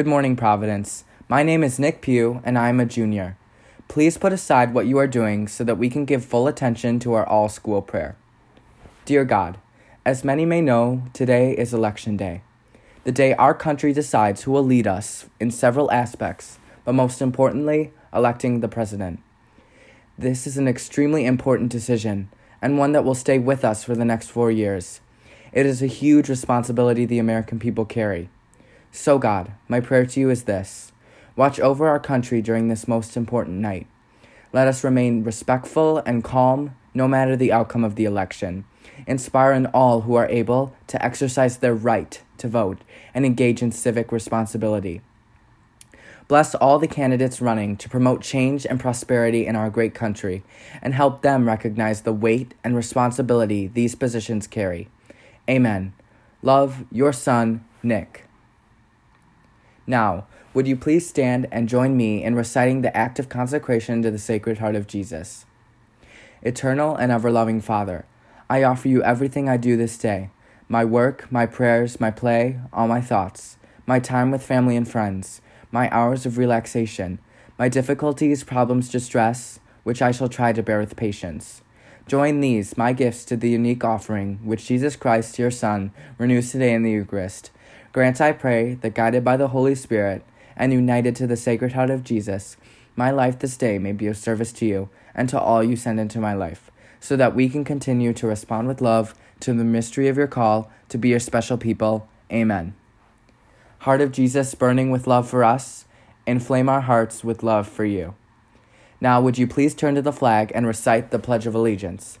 Good morning, Providence. My name is Nick Pugh, and I am a junior. Please put aside what you are doing so that we can give full attention to our all school prayer. Dear God, as many may know, today is Election Day, the day our country decides who will lead us in several aspects, but most importantly, electing the president. This is an extremely important decision and one that will stay with us for the next four years. It is a huge responsibility the American people carry. So, God, my prayer to you is this Watch over our country during this most important night. Let us remain respectful and calm no matter the outcome of the election, Inspire in all who are able to exercise their right to vote and engage in civic responsibility. Bless all the candidates running to promote change and prosperity in our great country and help them recognize the weight and responsibility these positions carry. Amen. Love, your son, Nick. Now, would you please stand and join me in reciting the act of consecration to the Sacred Heart of Jesus? Eternal and ever loving Father, I offer you everything I do this day my work, my prayers, my play, all my thoughts, my time with family and friends, my hours of relaxation, my difficulties, problems, distress, which I shall try to bear with patience. Join these, my gifts, to the unique offering which Jesus Christ, your Son, renews today in the Eucharist. Grant, I pray, that guided by the Holy Spirit and united to the Sacred Heart of Jesus, my life this day may be of service to you and to all you send into my life, so that we can continue to respond with love to the mystery of your call to be your special people. Amen. Heart of Jesus, burning with love for us, inflame our hearts with love for you. Now, would you please turn to the flag and recite the Pledge of Allegiance?